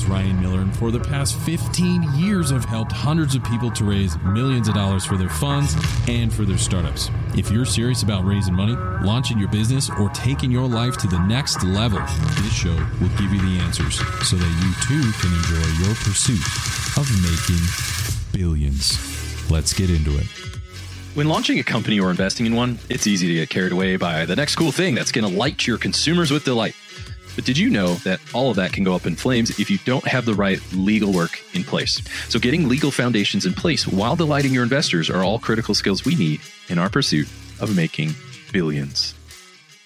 host, Ryan Miller, and for the past 15 years, I've helped hundreds of people to raise millions of dollars for their funds and for their startups. If you're serious about raising money, launching your business, or taking your life to the next level, this show will give you the answers so that you too can enjoy your pursuit of making billions. Let's get into it. When launching a company or investing in one, it's easy to get carried away by the next cool thing that's going to light your consumers with delight. But did you know that all of that can go up in flames if you don't have the right legal work in place? So, getting legal foundations in place while delighting your investors are all critical skills we need in our pursuit of making billions.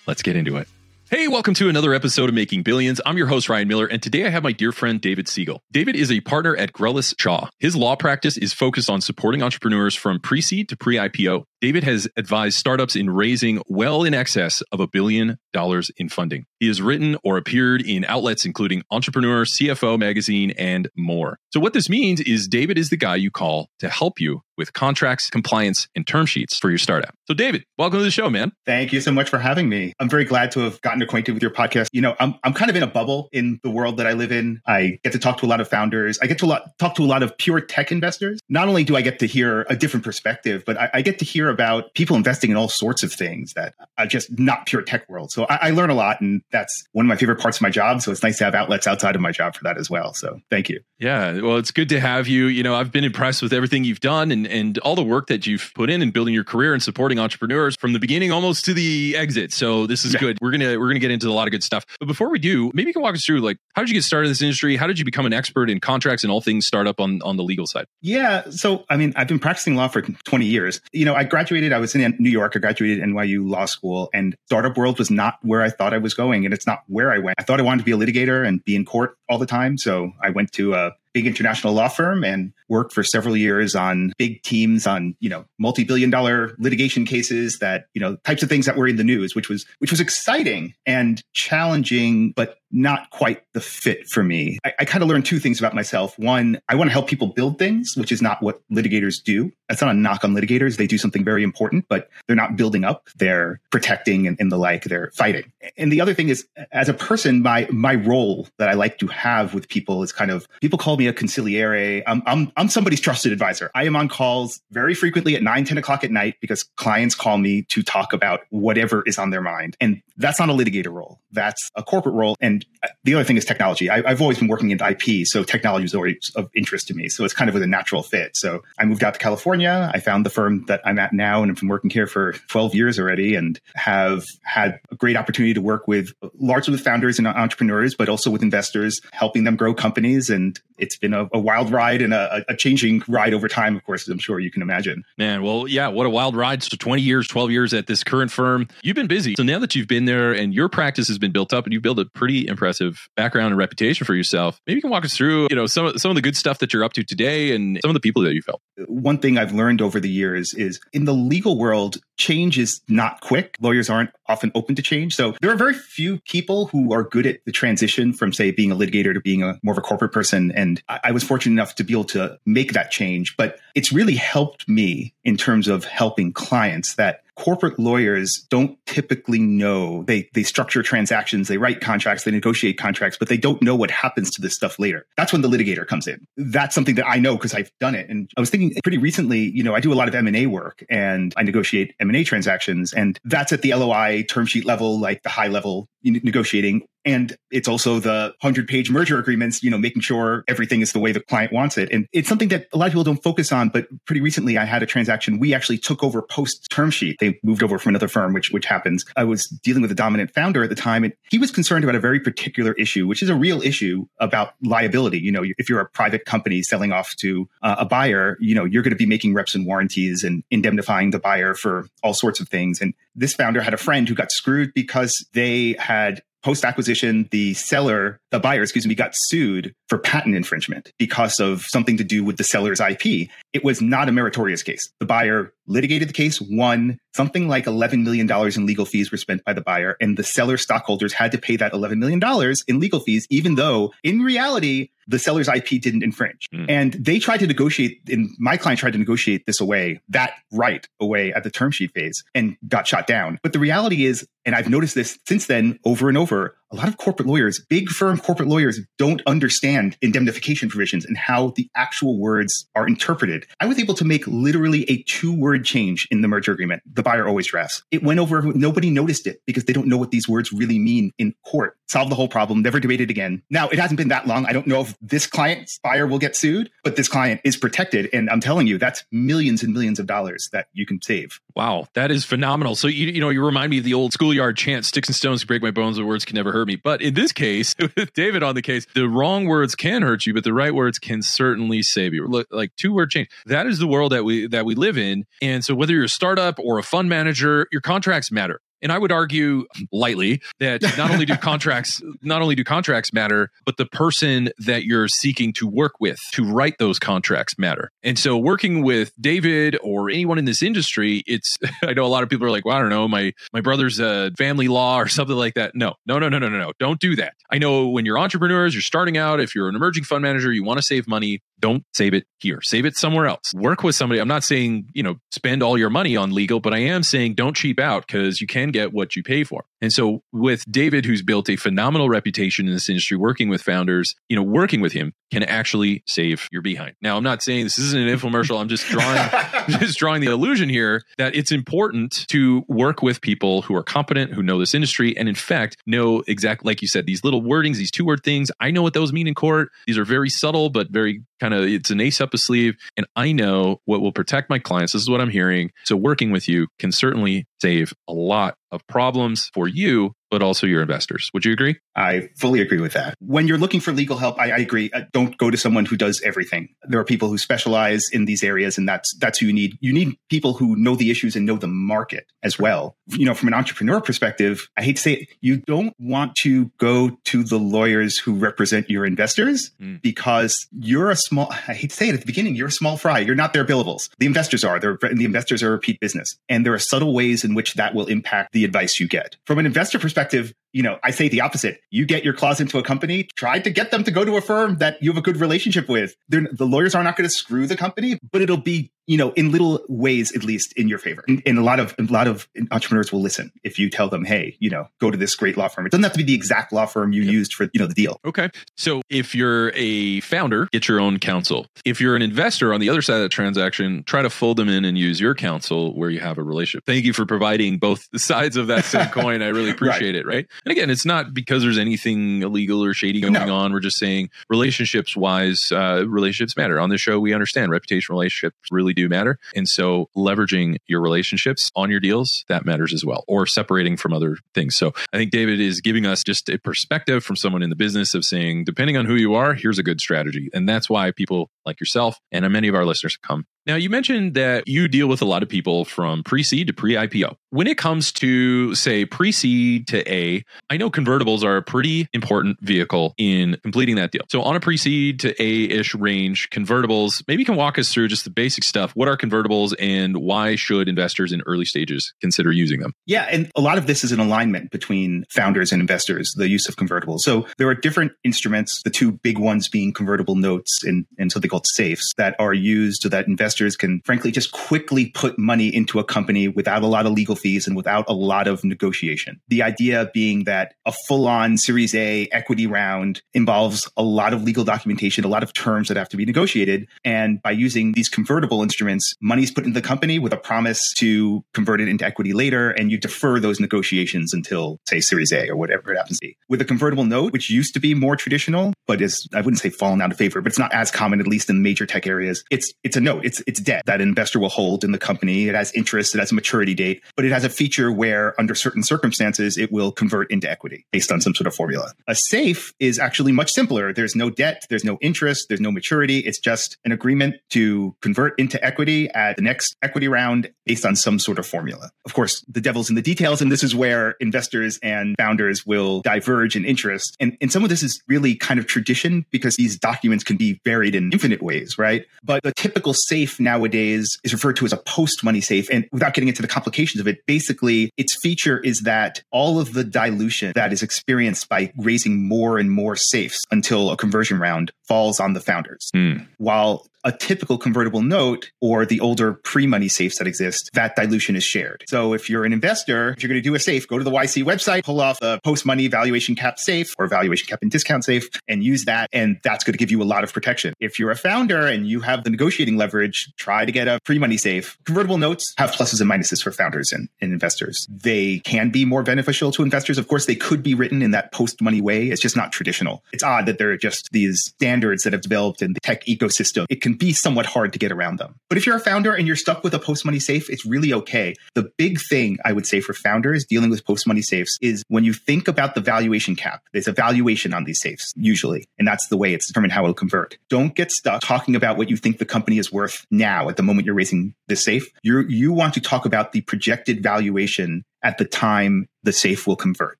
Let's get into it. Hey, welcome to another episode of Making Billions. I'm your host, Ryan Miller, and today I have my dear friend David Siegel. David is a partner at Grellas Shah. His law practice is focused on supporting entrepreneurs from pre seed to pre IPO. David has advised startups in raising well in excess of a billion dollars in funding. He has written or appeared in outlets including Entrepreneur, CFO Magazine, and more. So, what this means is David is the guy you call to help you with contracts, compliance, and term sheets for your startup. So, David, welcome to the show, man. Thank you so much for having me. I'm very glad to have gotten acquainted with your podcast. You know, I'm, I'm kind of in a bubble in the world that I live in. I get to talk to a lot of founders. I get to a lot, talk to a lot of pure tech investors. Not only do I get to hear a different perspective, but I, I get to hear about people investing in all sorts of things that are just not pure tech world. So I, I learn a lot, and that's one of my favorite parts of my job. So it's nice to have outlets outside of my job for that as well. So thank you. Yeah, well, it's good to have you. You know, I've been impressed with everything you've done and and all the work that you've put in in building your career and supporting entrepreneurs from the beginning almost to the exit. So this is yeah. good. We're gonna we're gonna get into a lot of good stuff. But before we do, maybe you can walk us through like how did you get started in this industry? How did you become an expert in contracts and all things startup on on the legal side? Yeah, so I mean, I've been practicing law for 20 years. You know, I graduated. I was in New York. I graduated NYU Law School, and startup world was not where I thought I was going, and it's not where I went. I thought I wanted to be a litigator and be in court all the time, so I went to a big international law firm and worked for several years on big teams on, you know, multi-billion dollar litigation cases that, you know, types of things that were in the news, which was which was exciting and challenging, but not quite the fit for me. I, I kind of learned two things about myself. One, I want to help people build things, which is not what litigators do. That's not a knock on litigators. They do something very important, but they're not building up. They're protecting and, and the like. They're fighting. And the other thing is, as a person, my my role that I like to have with people is kind of people call me a consigliere. I'm I'm, I'm somebody's trusted advisor. I am on calls very frequently at 9, 10 o'clock at night because clients call me to talk about whatever is on their mind. And that's not a litigator role. That's a corporate role. And the other thing is technology. I, have always been working in IP, so technology is always of interest to me. So it's kind of a natural fit. So I moved out to California. I found the firm that I'm at now, and I've been working here for 12 years already, and have had a great opportunity to work with largely with founders and entrepreneurs, but also with investors, helping them grow companies. And it's been a, a wild ride and a, a, changing ride over time, of course, as I'm sure you can imagine. Man, well, yeah, what a wild ride. So 20 years, 12 years at this current firm. You've been busy. So now that you've been there and your practice has been built up and you've built a pretty impressive background and reputation for yourself, maybe you can walk us through, you know, some of, some of the good stuff that you're up to today and some of the people that you've helped. One thing I've learned over the years is in the legal world, change is not quick. Lawyers aren't often open to change. So there are very few people who are good at the transition from, say, being a litigator to being a more of a corporate person. And I, was fortunate enough to be able to make that change. But it's really helped me in terms of helping clients that corporate lawyers don't typically know. They they structure transactions they write contracts they negotiate contracts but they don't know what happens to this stuff later. That's when the litigator comes in. That's something that i know because i've done it. And i was thinking pretty recently you know i do a lot of m&a work and i negotiate m&a transactions and that's at the loi term sheet level like the high level negotiating. And it's also the 100 page merger agreements you know making sure everything is the way the client wants it. And it's something that a lot of people don't focus on but pretty recently i had a transaction we actually took over post term sheet they moved over from another firm which which happens. I was dealing with a dominant founder at the time and he was concerned about a very particular issue which is a real issue about liability. You know if you're a private company selling off to uh, a buyer you know you're going to be making reps and warranties and indemnifying the buyer for all sorts of things. And this founder had a friend who got screwed because they had post acquisition, the seller, the buyer, excuse me, got sued for patent infringement because of something to do with the seller's IP. It was not a meritorious case. The buyer litigated the case, won something like $11 million in legal fees were spent by the buyer, and the seller stockholders had to pay that $11 million in legal fees, even though in reality, the seller's IP didn't infringe. Mm. And they tried to negotiate, and my client tried to negotiate this away, that right away at the term sheet phase and got shot down. But the reality is, And I've noticed this since then over and over a lot of corporate lawyers, big firm corporate lawyers, don't understand indemnification provisions and how the actual words are interpreted. I was able to make literally a two word change in the merger agreement. The buyer always drafts. It went over, nobody noticed it because they don't know what these words really mean in court. Solved the whole problem, never debated again. Now, it hasn't been that long. I don't know if this client's buyer will get sued, but this client is protected. And I'm telling you, that's millions and millions of dollars that you can save. Wow, that is phenomenal. So, you, you know, you remind me of the old schoolyard chant sticks and stones break my bones, but words can never hurt me. But in this case, with David on the case, the wrong words can hurt you, but the right words can certainly save you. Look, like two word change. That is the world that we that we live in. And so whether you're a startup or a fund manager, your contracts matter. And I would argue lightly that not only do contracts not only do contracts matter, but the person that you're seeking to work with to write those contracts matter. And so working with David or anyone in this industry, it's I know a lot of people are like, well, I don't know, my my brother's a family law or something like that. No, no, no, no, no, no, no. Don't do that. I know when you're entrepreneurs, you're starting out, if you're an emerging fund manager, you want to save money, don't save it here. Save it somewhere else. Work with somebody. I'm not saying, you know, spend all your money on legal, but I am saying don't cheap out because you can get what you pay for. And so with David, who's built a phenomenal reputation in this industry, working with founders, you know, working with him can actually save your behind. Now, I'm not saying this isn't an infomercial. I'm just drawing, just drawing the illusion here that it's important to work with people who are competent, who know this industry, and in fact know exactly, like you said, these little wordings, these two word things. I know what those mean in court. These are very subtle, but very kind of it's an ace up a sleeve and i know what will protect my clients this is what i'm hearing so working with you can certainly save a lot of problems for you but also your investors. Would you agree? I fully agree with that. When you're looking for legal help, I, I, agree. Uh, don't go to someone who does everything. There are people who specialize in these areas, and that's that's who you need. You need people who know the issues and know the market as well. You know, from an entrepreneur perspective, I hate to say it, you don't want to go to the lawyers who represent your investors mm. because you're a small. I hate to say it at the beginning, you're a small fry. You're not their billables. The investors are. They're, the investors are repeat business, and there are subtle ways in which that will impact the advice you get. From an investor perspective, perspective you know, I say the opposite. You get your claws into a company, try to get them to go to a firm that you have a good relationship with. They're, the lawyers are not going to screw the company, but it'll be you know, in little ways, at least in your favor. And, and, a lot of a lot of entrepreneurs will listen if you tell them, "Hey, you know, go to this great law firm." It doesn't have to be the exact law firm you yep. used for you know the deal. Okay, so if you're a founder, get your own counsel. If you're an investor on the other side of the transaction, try to fold them in and use your counsel where you have a relationship. Thank you for providing both sides of that same coin. I really appreciate right. it. Right, and again, it's not because there's anything illegal or shady going no. on. We're just saying relationships wise, uh, relationships matter. On this show, we understand reputation relationships really do matter. And so leveraging your relationships on your deals, that matters as well, or separating from other things. So I think David is giving us just a perspective from someone in the business of saying, depending on who you are, here's a good strategy. And that's why people like yourself and many of our listeners come now, you mentioned that you deal with a lot of people from pre seed to pre IPO. When it comes to, say, pre seed to A, I know convertibles are a pretty important vehicle in completing that deal. So, on a pre seed to A ish range, convertibles, maybe you can walk us through just the basic stuff. What are convertibles and why should investors in early stages consider using them? Yeah. And a lot of this is an alignment between founders and investors, the use of convertibles. So, there are different instruments, the two big ones being convertible notes and, and something called safes that are used so that investors investors can frankly just quickly put money into a company without a lot of legal fees and without a lot of negotiation. The idea being that a full on Series A equity round involves a lot of legal documentation, a lot of terms that have to be negotiated. And by using these convertible instruments, money's put into the company with a promise to convert it into equity later, and you defer those negotiations until, say, Series A or whatever it happens to be. With a convertible note, which used to be more traditional, but is, I wouldn't say fallen out of favor, but it's not as common, at least in major tech areas. It's, it's a note. It's, it's debt that investor will hold in the company. It has interest, it has a maturity date, but it has a feature where under certain circumstances, it will convert into equity based on some sort of formula. A safe is actually much simpler. There's no debt, there's no interest, there's no maturity. It's just an agreement to convert into equity at the next equity round based on some sort of formula. Of course, the devil's in the details, and this is where investors and founders will diverge in interest. And, and some of this is really kind of tradition because these documents can be varied in infinite ways, right? But the typical safe nowadays is referred to as a post money safe. And without getting into the complications of it, basically its feature is that all of the dilution that is experienced by raising more and more safes until a conversion round falls on the founders. Mm. While a typical convertible note or the older pre-money safes that exist, that dilution is shared. So if you're an investor, if you're going to do a safe, go to the YC website, pull off the post-money valuation cap safe or valuation cap and discount safe and use that. And that's going to give you a lot of protection. If you're a founder and you have the negotiating leverage, try to get a pre-money safe. Convertible notes have pluses and minuses for founders and, and investors. They can be more beneficial to investors. Of course, they could be written in that post-money way. It's just not traditional. It's odd that they're just these standards that have developed in the tech ecosystem. It can be somewhat hard to get around them. But if you're a founder and you're stuck with a post money safe, it's really okay. The big thing I would say for founders dealing with post money safes is when you think about the valuation cap, there's a valuation on these safes usually, and that's the way it's determined how it'll convert. Don't get stuck talking about what you think the company is worth now at the moment you're raising the safe. You you want to talk about the projected valuation at the time the safe will convert.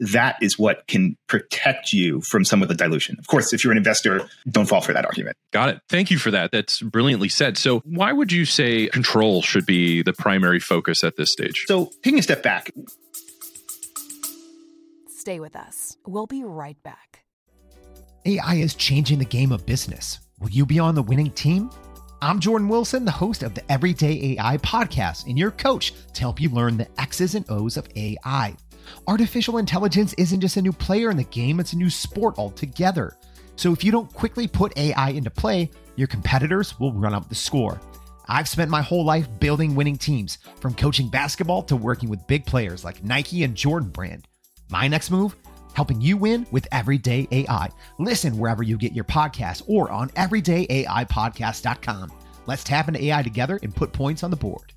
That is what can protect you from some of the dilution. Of course, if you're an investor, don't fall for that argument. Got it. Thank you for that. That's brilliantly said. So, why would you say control should be the primary focus at this stage? So, taking a step back, Stay with us. We'll be right back. AI is changing the game of business. Will you be on the winning team? I'm Jordan Wilson, the host of the Everyday AI podcast, and your coach to help you learn the X's and O's of AI. Artificial intelligence isn't just a new player in the game, it's a new sport altogether. So if you don't quickly put AI into play, your competitors will run up the score. I've spent my whole life building winning teams, from coaching basketball to working with big players like Nike and Jordan Brand. My next move? Helping you win with Everyday AI. Listen wherever you get your podcasts or on everydayaipodcast.com. Let's tap into AI together and put points on the board.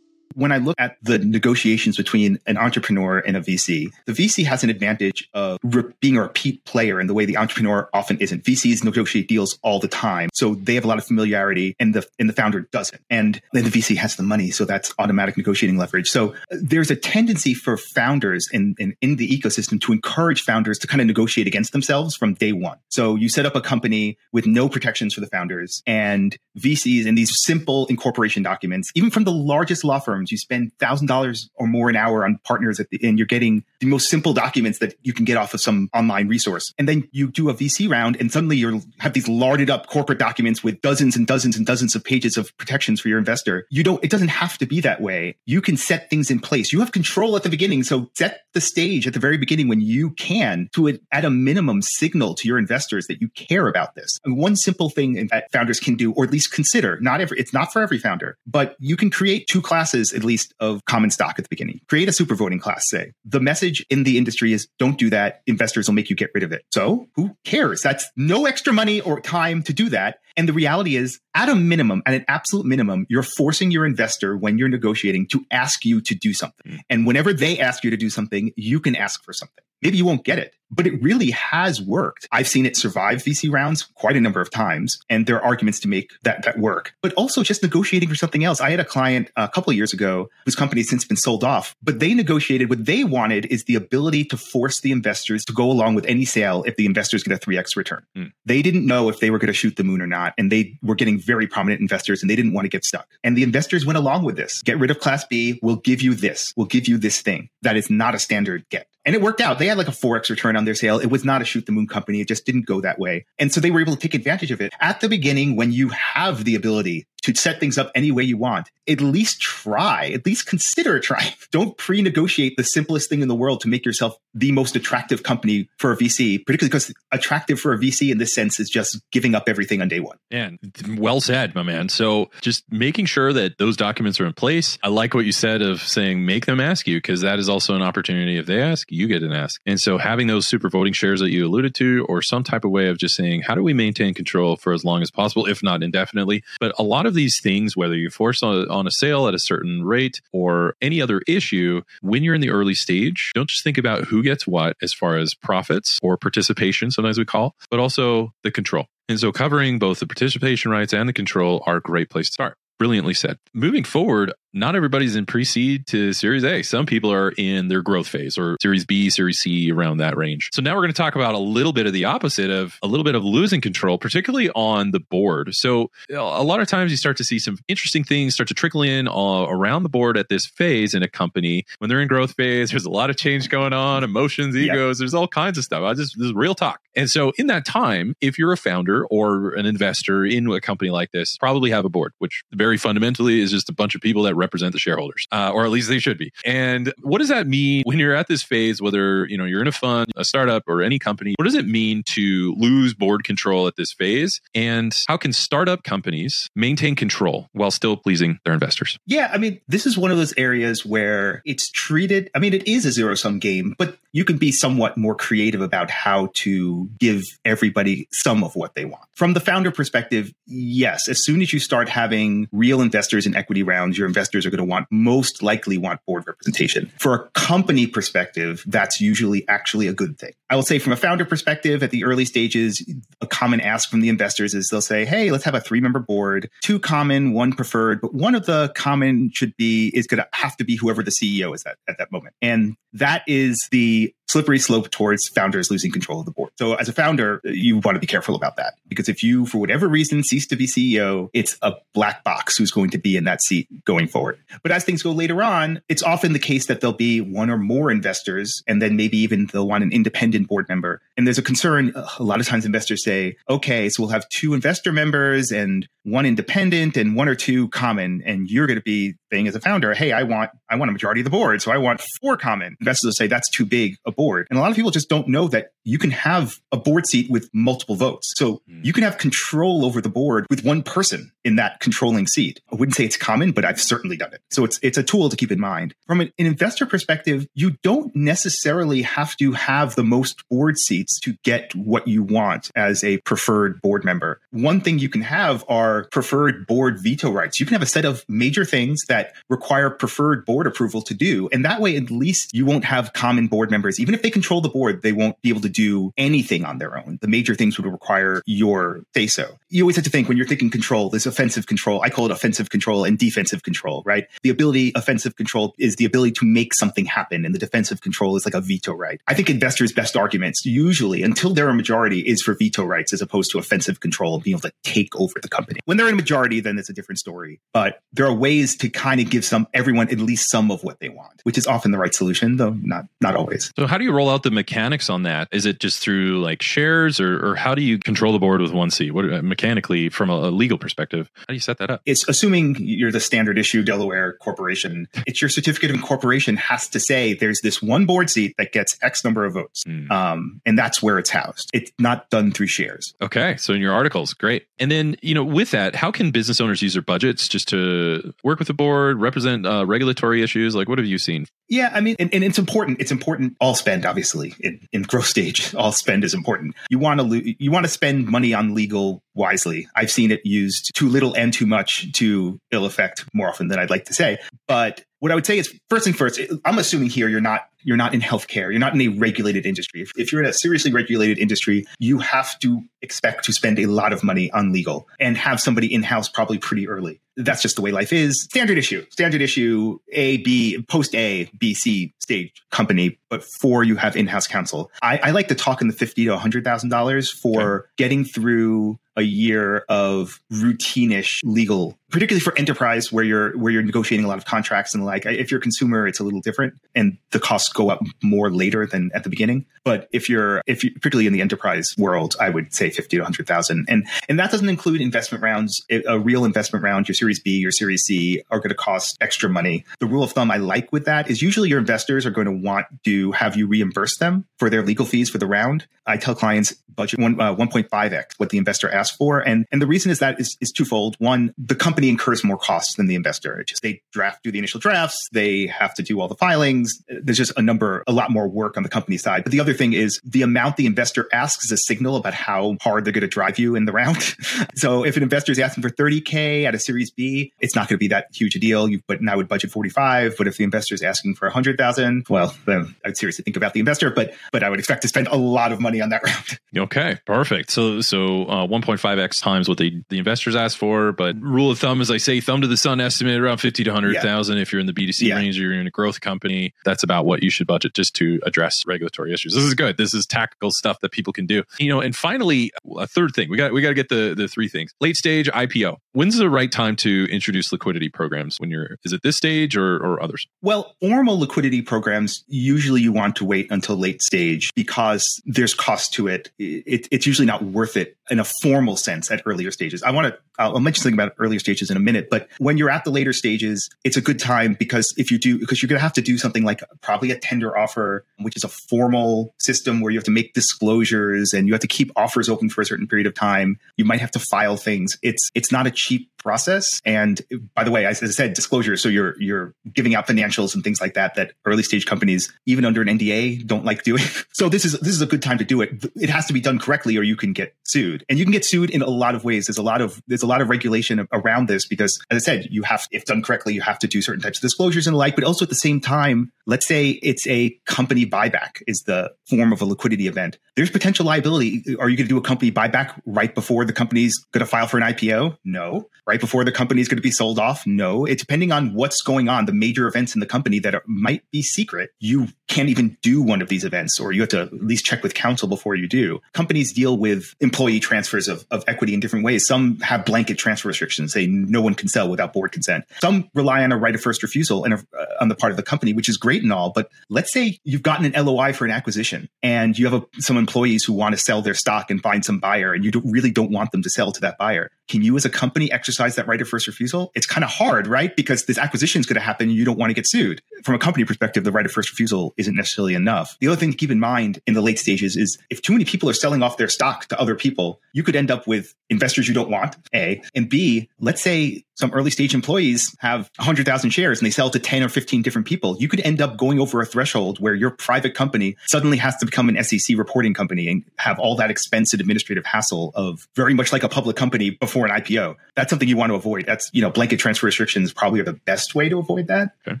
When I look at the negotiations between an entrepreneur and a VC, the VC has an advantage of re- being a repeat player in the way the entrepreneur often isn't. VCs negotiate deals all the time, so they have a lot of familiarity, and the and the founder doesn't. And then the VC has the money, so that's automatic negotiating leverage. So uh, there's a tendency for founders in, in in the ecosystem to encourage founders to kind of negotiate against themselves from day one. So you set up a company with no protections for the founders, and VCs in these simple incorporation documents, even from the largest law you spend thousand dollars or more an hour on partners at the end. You're getting the most simple documents that you can get off of some online resource. And then you do a VC round and suddenly you have these larded up corporate documents with dozens and dozens and dozens of pages of protections for your investor. You don't, it doesn't have to be that way. You can set things in place. You have control at the beginning. So set the stage at the very beginning when you can to at a minimum signal to your investors that you care about this. And one simple thing that founders can do, or at least consider, not every, it's not for every founder, but you can create two classes at least of common stock at the beginning. Create a super voting class, say. The message in the industry is don't do that. Investors will make you get rid of it. So who cares? That's no extra money or time to do that. And the reality is, at a minimum, at an absolute minimum, you're forcing your investor when you're negotiating to ask you to do something. Mm. And whenever they ask you to do something, you can ask for something. Maybe you won't get it, but it really has worked. I've seen it survive VC rounds quite a number of times, and there are arguments to make that that work. But also just negotiating for something else. I had a client a couple of years ago whose company has since been sold off, but they negotiated what they wanted is the ability to force the investors to go along with any sale if the investors get a 3x return. Mm. They didn't know if they were going to shoot the moon or not, and they were getting very prominent investors and they didn't want to get stuck. And the investors went along with this. Get rid of class B, we'll give you this. We'll give you this thing that is not a standard get. And it worked out. They had like a 4x return on their sale. It was not a shoot the moon company. It just didn't go that way. And so they were able to take advantage of it. At the beginning, when you have the ability to set things up any way you want, at least try, at least consider trying. Don't pre negotiate the simplest thing in the world to make yourself the most attractive company for a VC, particularly because attractive for a VC in this sense is just giving up everything on day one. And well said, my man. So just making sure that those documents are in place. I like what you said of saying make them ask you, because that is also an opportunity. If they ask, you get an ask. And so having those super voting shares that you alluded to, or some type of way of just saying, how do we maintain control for as long as possible, if not indefinitely? But a lot of these things, whether you force on, on a sale at a certain rate or any other issue, when you're in the early stage, don't just think about who gets what as far as profits or participation, sometimes we call, but also the control. And so covering both the participation rights and the control are a great place to start. Brilliantly said. Moving forward, not everybody's in pre-seed to Series A. Some people are in their growth phase or Series B, Series C, around that range. So now we're going to talk about a little bit of the opposite of a little bit of losing control, particularly on the board. So a lot of times you start to see some interesting things start to trickle in uh, around the board at this phase in a company when they're in growth phase. There's a lot of change going on, emotions, egos. There's all kinds of stuff. I just this is real talk. And so in that time, if you're a founder or an investor in a company like this, probably have a board, which very fundamentally is just a bunch of people that represent the shareholders, uh, or at least they should be. And what does that mean when you're at this phase, whether you know you're in a fund, a startup, or any company? What does it mean to lose board control at this phase? And how can startup companies maintain control while still pleasing their investors? Yeah, I mean, this is one of those areas where it's treated. I mean, it is a zero sum game, but you can be somewhat more creative about how to give everybody some of what they want. From the founder perspective, yes, as soon as you start having real investors in equity rounds, your investors are going to want most likely want board representation. For a company perspective, that's usually actually a good thing. I will say from a founder perspective at the early stages, a common ask from the investors is they'll say, Hey, let's have a three member board, two common, one preferred, but one of the common should be, is going to have to be whoever the CEO is at, at that moment. And that is the slippery slope towards founders losing control of the board. So as a founder, you want to be careful about that because if you, for whatever reason, cease to be CEO, it's a black box who's going to be in that seat going forward. But as things go later on, it's often the case that there'll be one or more investors, and then maybe even they'll want an independent board member. And there's a concern. A lot of times investors say, okay, so we'll have two investor members and one independent and one or two common. And you're going to be saying as a founder, hey, I want, I want a majority of the board. So I want four common. Investors will say that's too big a board. And a lot of people just don't know that you can have a board seat with multiple votes. So mm. you can have control over the board with one person in that controlling seat. I wouldn't say it's common, but I've certainly done it. So it's it's a tool to keep in mind. From an, an investor perspective, you don't necessarily have to have the most board seats to get what you want as a preferred board member. One thing you can have are preferred board veto rights. You can have a set of major things that require preferred board approval to do. And that way, at least you won't have common board members. Even if they control the board, they won't be able to do anything on their own. The major things would require your say so. You always have to think when you're thinking control, there's offensive control. I call it offensive control and defensive control, right? The ability, offensive control is the ability to make something happen. And the defensive control is like a veto right. I think investors' best arguments usually, until they're a majority, is for veto rights as opposed to offensive control and being able to take over the company. When they're in a majority, then it's a different story. But there are ways to kind of give some everyone at least some of what they want, which is often the right solution, though not not always. So how do you roll out the mechanics on that? Is it just through like shares or, or how do you control the board with one seat? What uh, mechanically from a, a legal perspective, how do you set that up? It's assuming you're the standard issue Delaware corporation. It's your certificate of incorporation has to say there's this one board seat that gets X number of votes. Mm. Um, and that's where it's housed. It's not done through shares. Okay. So in your articles, great. And then, you know, with that, how can business owners use their budgets just to work with the board, represent uh, regulatory issues? Like what have you seen? Yeah. I mean, and, and it's important. It's important all spend, obviously, in, in growth stage, all spend is important. You want to lo- you want to spend money on legal wisely. I've seen it used too little and too much to ill effect more often than I'd like to say. But what I would say is first thing first, I'm assuming here you're not you're not in healthcare, you're not in a regulated industry. If, if, you're in a seriously regulated industry, you have to expect to spend a lot of money on legal and have somebody in house probably pretty early. That's just the way life is. Standard issue, standard issue, A, B, post A, B, C stage company, but for you have in house counsel. I, I, like to talk in the fifty to hundred thousand dollars for okay. getting through a year of routinish legal particularly for enterprise where you're where you're negotiating a lot of contracts and like. If you're a consumer it's a little different and the costs go up more later than at the beginning. But if you're if you particularly in the enterprise world i would say 50 to 100000 and and that doesn't include investment rounds. A real investment round your series b your series c are going to cost extra money. The rule of thumb i like with that is usually your investors are going to want to have you reimburse them for their legal fees for the round i tell clients budget one, uh, 1.5x what the investor asked for and and the reason is that is, is twofold one the company incurs more costs than the investor. just they draft, do the initial drafts, they have to do all the filings. There's just a number, a lot more work on the company side. But the other thing is the amount the investor asks is a signal about how hard they're going to drive you in the round. so if an investor is asking for 30k at a Series B, it's not going to be that huge a deal. You, but now would budget 45. But if the investor is asking for 100,000, well, then I'd seriously think about the investor. But but I would expect to spend a lot of money on that round. Okay, perfect. So so uh, 1.5x times what the the investors ask for, but rule of thumb as I say, thumb to the sun estimate around 50 to 100,000. Yeah. If you're in the BDC yeah. range or you're in a growth company, that's about what you should budget just to address regulatory issues. This is good. This is tactical stuff that people can do. You know, and finally, a third thing, we got we got to get the the three things. Late stage IPO. When's the right time to introduce liquidity programs when you're is it this stage or, or others? Well, formal liquidity programs usually you want to wait until late stage because there's cost to it. it it's usually not worth it in a formal sense at earlier stages. I want to I'll mention something about earlier stages in a minute, but when you're at the later stages, it's a good time because if you do because you're going to have to do something like probably a tender offer, which is a formal system where you have to make disclosures and you have to keep offers open for a certain period of time. You might have to file things. It's it's not a cheap process. And by the way, as I said, disclosure. So you're you're giving out financials and things like that that early stage companies, even under an NDA, don't like doing. so this is this is a good time to do it. It has to be done correctly, or you can get sued. And you can get sued in a lot of ways. There's a lot of there's a lot of regulation around this because, as I said, you have if done correctly, you have to do certain types of disclosures and the like. But also at the same time, let's say it's a company buyback is the form of a liquidity event. There's potential liability. Are you going to do a company buyback right before the company's going to file for an IPO? No right before the company is going to be sold off? No. It's depending on what's going on, the major events in the company that are, might be secret. You can't even do one of these events, or you have to at least check with counsel before you do. Companies deal with employee transfers of, of equity in different ways. Some have blanket transfer restrictions, say no one can sell without board consent. Some rely on a right of first refusal and uh, on the part of the company, which is great and all. But let's say you've gotten an LOI for an acquisition and you have a, some employees who want to sell their stock and find some buyer, and you don't, really don't want them to sell to that buyer. Can you, as a company, exercise that right of first refusal? It's kind of hard, right? Because this acquisition is going to happen and you don't want to get sued. From a company perspective, the right of first refusal isn't necessarily enough. The other thing to keep in mind in the late stages is if too many people are selling off their stock to other people, you could end up with investors you don't want, A. And B, let's say some early stage employees have 100,000 shares and they sell to 10 or 15 different people. You could end up going over a threshold where your private company suddenly has to become an SEC reporting company and have all that expensive administrative hassle of very much like a public company before an IPO. That's something you want to avoid. That's, you know, blanket transfer restrictions probably are the best way to avoid that. Okay.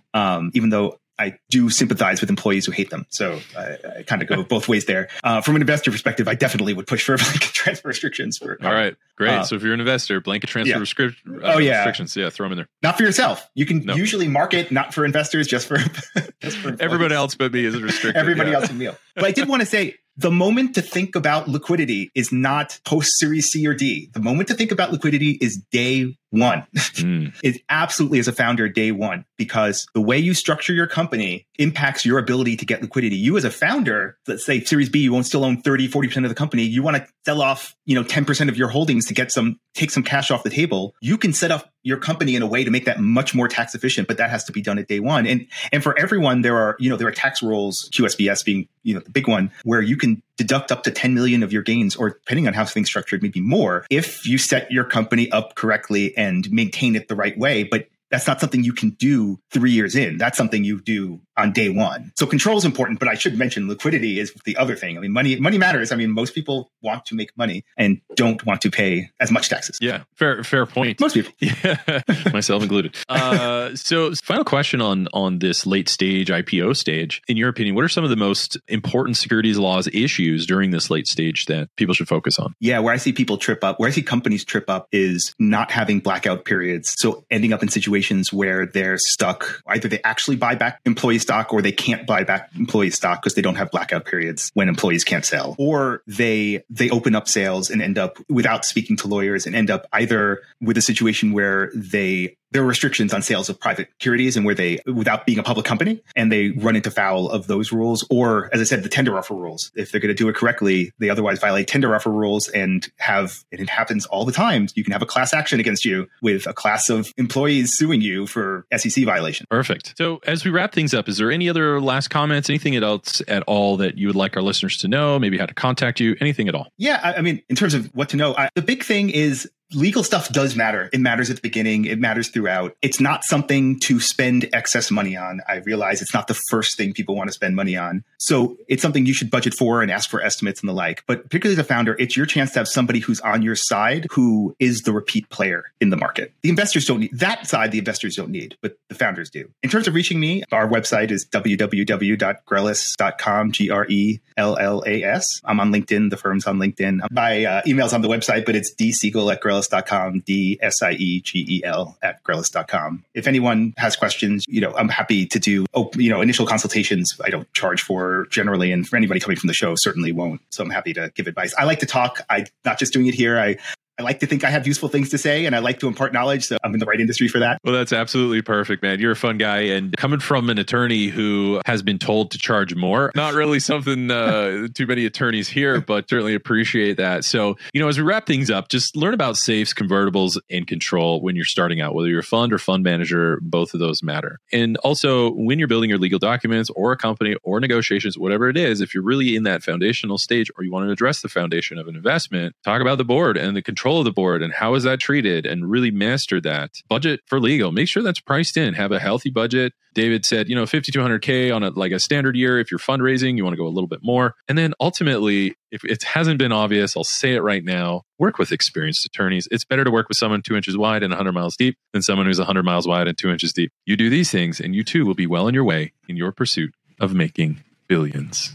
Um, even though I do sympathize with employees who hate them. So I, I kind of go both ways there. Uh, from an investor perspective, I definitely would push for blanket transfer restrictions. For all right, great. Uh, so if you're an investor, blanket transfer yeah. Rescri- uh, oh, yeah. restrictions, yeah, throw them in there. Not for yourself. You can no. usually market not for investors, just for, just for everybody else but me is restricted. Everybody yeah. else but me. But I did want to say the moment to think about liquidity is not post series C or D. The moment to think about liquidity is day one. Mm. it absolutely as a founder day one because the way you structure your company impacts your ability to get liquidity. You as a founder, let's say series B, you won't still own 30, 40% of the company. You want to sell off, you know, 10% of your holdings to get some, take some cash off the table. You can set up your company in a way to make that much more tax efficient, but that has to be done at day one. And, and for everyone, there are, you know, there are tax rules, QSBS being, you know, the big one where you can deduct up to 10 million of your gains or depending on how things structured, maybe more if you set your company up correctly and maintain it the right way. But that's not something you can do three years in. That's something you do on day one. So control is important, but I should mention liquidity is the other thing. I mean, money money matters. I mean, most people want to make money and don't want to pay as much taxes. Yeah, fair fair point. Most people, yeah, myself included. Uh, so, final question on on this late stage IPO stage. In your opinion, what are some of the most important securities laws issues during this late stage that people should focus on? Yeah, where I see people trip up, where I see companies trip up, is not having blackout periods. So ending up in situations where they're stuck. Either they actually buy back employees stock or they can't buy back employee stock because they don't have blackout periods when employees can't sell. Or they they open up sales and end up without speaking to lawyers and end up either with a situation where they there are restrictions on sales of private securities and where they, without being a public company, and they run into foul of those rules. Or, as I said, the tender offer rules. If they're going to do it correctly, they otherwise violate tender offer rules and have, and it happens all the time. You can have a class action against you with a class of employees suing you for SEC violation. Perfect. So, as we wrap things up, is there any other last comments, anything else at all that you would like our listeners to know? Maybe how to contact you, anything at all? Yeah. I, I mean, in terms of what to know, I, the big thing is legal stuff does matter. It matters at the beginning. It matters throughout. It's not something to spend excess money on. I realize it's not the first thing people want to spend money on. So it's something you should budget for and ask for estimates and the like. But particularly as a founder, it's your chance to have somebody who's on your side who is the repeat player in the market. The investors don't need that side. The investors don't need, but the founders do. In terms of reaching me, our website is www.grellas.com, G R E L L A S. I'm on LinkedIn. The firm's on LinkedIn. My uh, email's on the website, but it's dsiegel at grellas Grellas.com, D S I E G E L at Grellas.com. If anyone has questions, you know, I'm happy to do, oh, you know, initial consultations. I don't charge for generally. And for anybody coming from the show, certainly won't. So I'm happy to give advice. I like to talk. I not just doing it here. I I like to think I have useful things to say and I like to impart knowledge. So I'm in the right industry for that. Well, that's absolutely perfect, man. You're a fun guy. And coming from an attorney who has been told to charge more, not really something uh, too many attorneys here, but certainly appreciate that. So, you know, as we wrap things up, just learn about safes, convertibles, and control when you're starting out, whether you're a fund or fund manager, both of those matter. And also, when you're building your legal documents or a company or negotiations, whatever it is, if you're really in that foundational stage or you want to address the foundation of an investment, talk about the board and the control control of the board and how is that treated and really master that. Budget for legal. Make sure that's priced in. Have a healthy budget. David said, you know, 5200K on a like a standard year. If you're fundraising, you want to go a little bit more. And then ultimately, if it hasn't been obvious, I'll say it right now work with experienced attorneys. It's better to work with someone two inches wide and 100 miles deep than someone who's 100 miles wide and two inches deep. You do these things, and you too will be well on your way in your pursuit of making billions.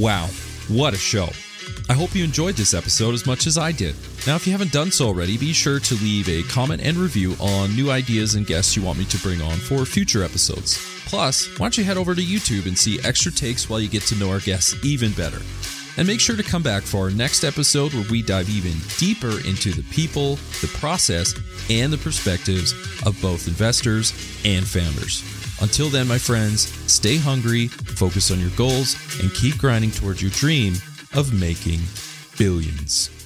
Wow, what a show. I hope you enjoyed this episode as much as I did. Now, if you haven't done so already, be sure to leave a comment and review on new ideas and guests you want me to bring on for future episodes. Plus, why don't you head over to YouTube and see extra takes while you get to know our guests even better? And make sure to come back for our next episode where we dive even deeper into the people, the process, and the perspectives of both investors and founders. Until then, my friends, stay hungry, focus on your goals, and keep grinding towards your dream of making billions.